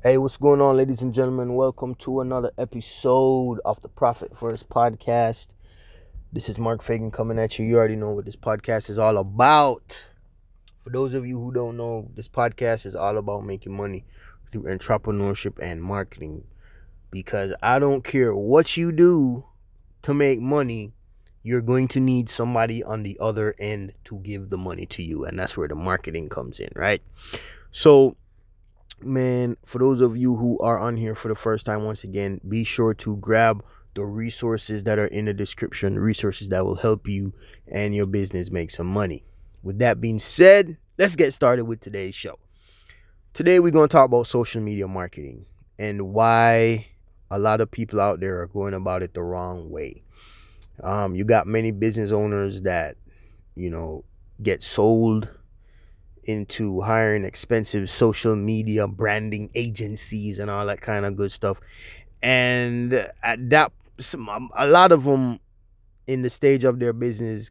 Hey, what's going on, ladies and gentlemen? Welcome to another episode of the Profit First podcast. This is Mark Fagan coming at you. You already know what this podcast is all about. For those of you who don't know, this podcast is all about making money through entrepreneurship and marketing. Because I don't care what you do to make money, you're going to need somebody on the other end to give the money to you. And that's where the marketing comes in, right? So, man, for those of you who are on here for the first time, once again, be sure to grab the resources that are in the description, resources that will help you and your business make some money. With that being said, let's get started with today's show. Today, we're going to talk about social media marketing and why a lot of people out there are going about it the wrong way. Um, you got many business owners that, you know, get sold into hiring expensive social media branding agencies and all that kind of good stuff. And at that, some, um, a lot of them in the stage of their business,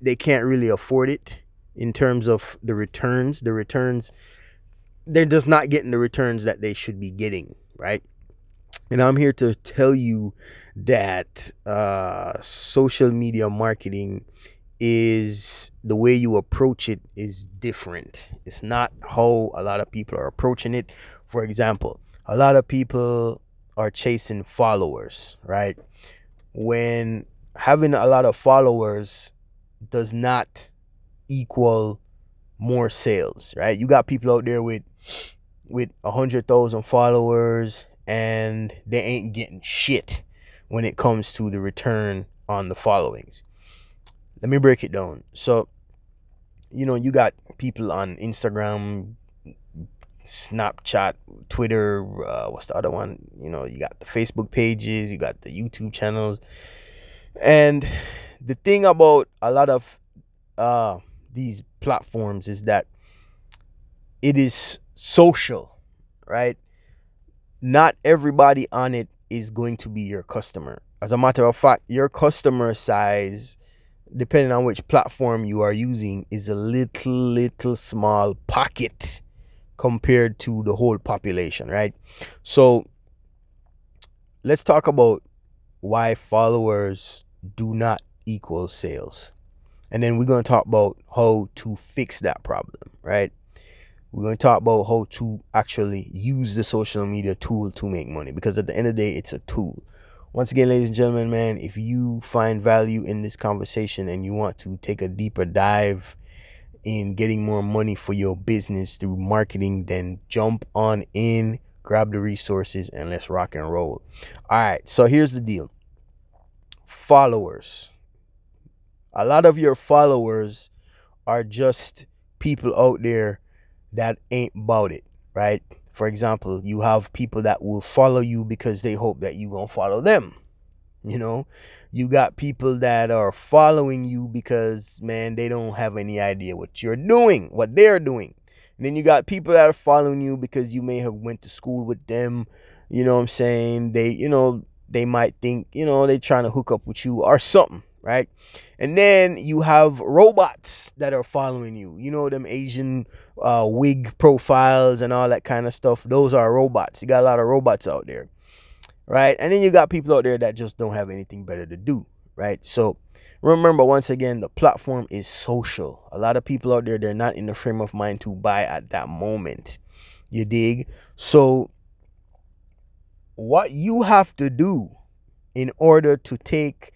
they can't really afford it in terms of the returns. The returns, they're just not getting the returns that they should be getting, right? And I'm here to tell you that uh, social media marketing is the way you approach it is different. It's not how a lot of people are approaching it. For example, a lot of people are chasing followers, right? When having a lot of followers does not equal more sales, right? You got people out there with with a hundred thousand followers and they ain't getting shit when it comes to the return on the followings. Let me break it down. So, you know, you got people on Instagram, Snapchat, Twitter, uh, what's the other one? You know, you got the Facebook pages, you got the YouTube channels. And the thing about a lot of uh, these platforms is that it is social, right? Not everybody on it is going to be your customer. As a matter of fact, your customer size, depending on which platform you are using, is a little, little small pocket compared to the whole population, right? So let's talk about why followers do not equal sales. And then we're going to talk about how to fix that problem, right? We're going to talk about how to actually use the social media tool to make money because at the end of the day, it's a tool. Once again, ladies and gentlemen, man, if you find value in this conversation and you want to take a deeper dive in getting more money for your business through marketing, then jump on in, grab the resources, and let's rock and roll. All right, so here's the deal followers. A lot of your followers are just people out there that ain't about it, right? For example, you have people that will follow you because they hope that you gonna follow them. You know, you got people that are following you because man, they don't have any idea what you're doing, what they're doing. And then you got people that are following you because you may have went to school with them. You know what I'm saying? They, you know, they might think, you know, they trying to hook up with you or something, right? And then you have robots that are following you. You know them Asian uh, wig profiles and all that kind of stuff. Those are robots. You got a lot of robots out there, right? And then you got people out there that just don't have anything better to do, right? So remember, once again, the platform is social. A lot of people out there they're not in the frame of mind to buy at that moment. You dig? So what you have to do in order to take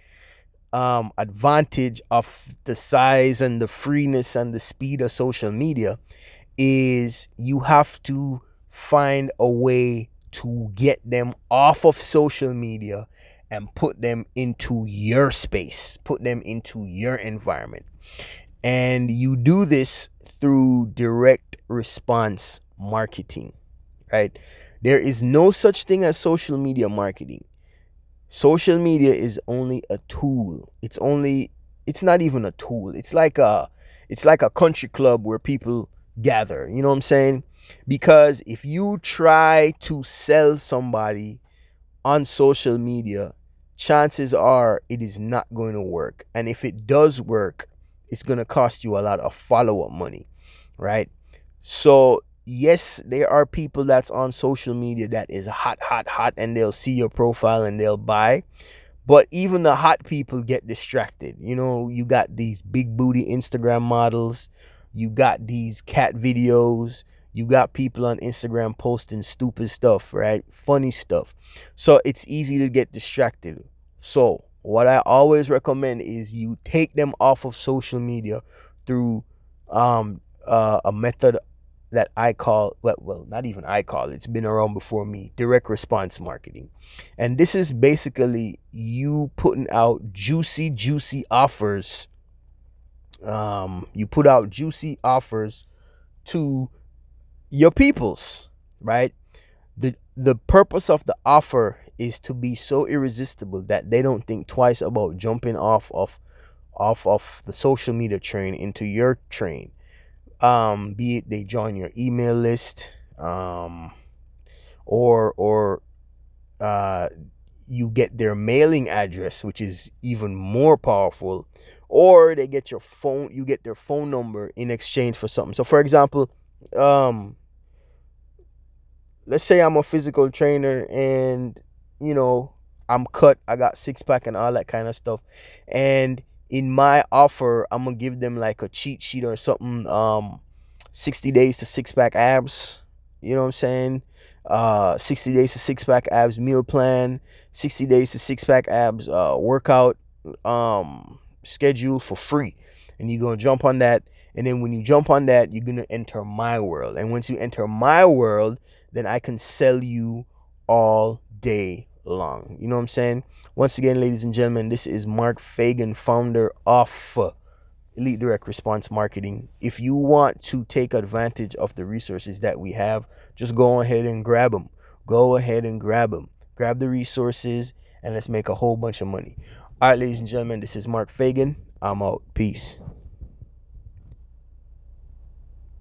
um, advantage of the size and the freeness and the speed of social media is you have to find a way to get them off of social media and put them into your space, put them into your environment. And you do this through direct response marketing, right? There is no such thing as social media marketing social media is only a tool. It's only it's not even a tool. It's like a it's like a country club where people gather. You know what i'm saying? Because if you try to sell somebody on social media chances are it is not going to work. And if it does work it's going to cost you a lot of follow-up money right? So yes, there are people that's on social media that is hot, hot, hot, and they'll see your profile and they'll buy. But even the hot people get distracted. You know, you got these big booty Instagram models, you got these cat videos, you got people on Instagram posting stupid stuff, right? Funny stuff. So it's easy to get distracted. So, what I always recommend is you take them off of social media through um, uh, a method that I call well, not even I call it's been around before me, direct response marketing. And this is basically you putting out juicy, juicy offers. Um, you put out juicy offers to your peoples, right? The the purpose of the offer is to be so irresistible that they don't think twice about jumping off of off of the social media train into your train um, be it they join your email list, um, or or uh, you get their mailing address, which is even more powerful, or they get your phone, you get their phone number in exchange for something. So, for example, um, let's say I'm a physical trainer and you know I'm cut, I got six pack and all that kind of stuff, and in my offer, I'm gonna give them like a cheat sheet or something. Um, 60 days to six pack abs. You know what I'm saying? Uh, 60 days to six pack abs meal plan. 60 days to six pack abs uh, workout um schedule for free, and you're gonna jump on that. And then when you jump on that, you're gonna enter my world. And once you enter my world, then I can sell you all day long. You know what I'm saying? Once again, ladies and gentlemen, this is Mark Fagan, founder of Elite Direct Response Marketing. If you want to take advantage of the resources that we have, just go ahead and grab them. Go ahead and grab them. Grab the resources and let's make a whole bunch of money. All right, ladies and gentlemen, this is Mark Fagan. I'm out. Peace.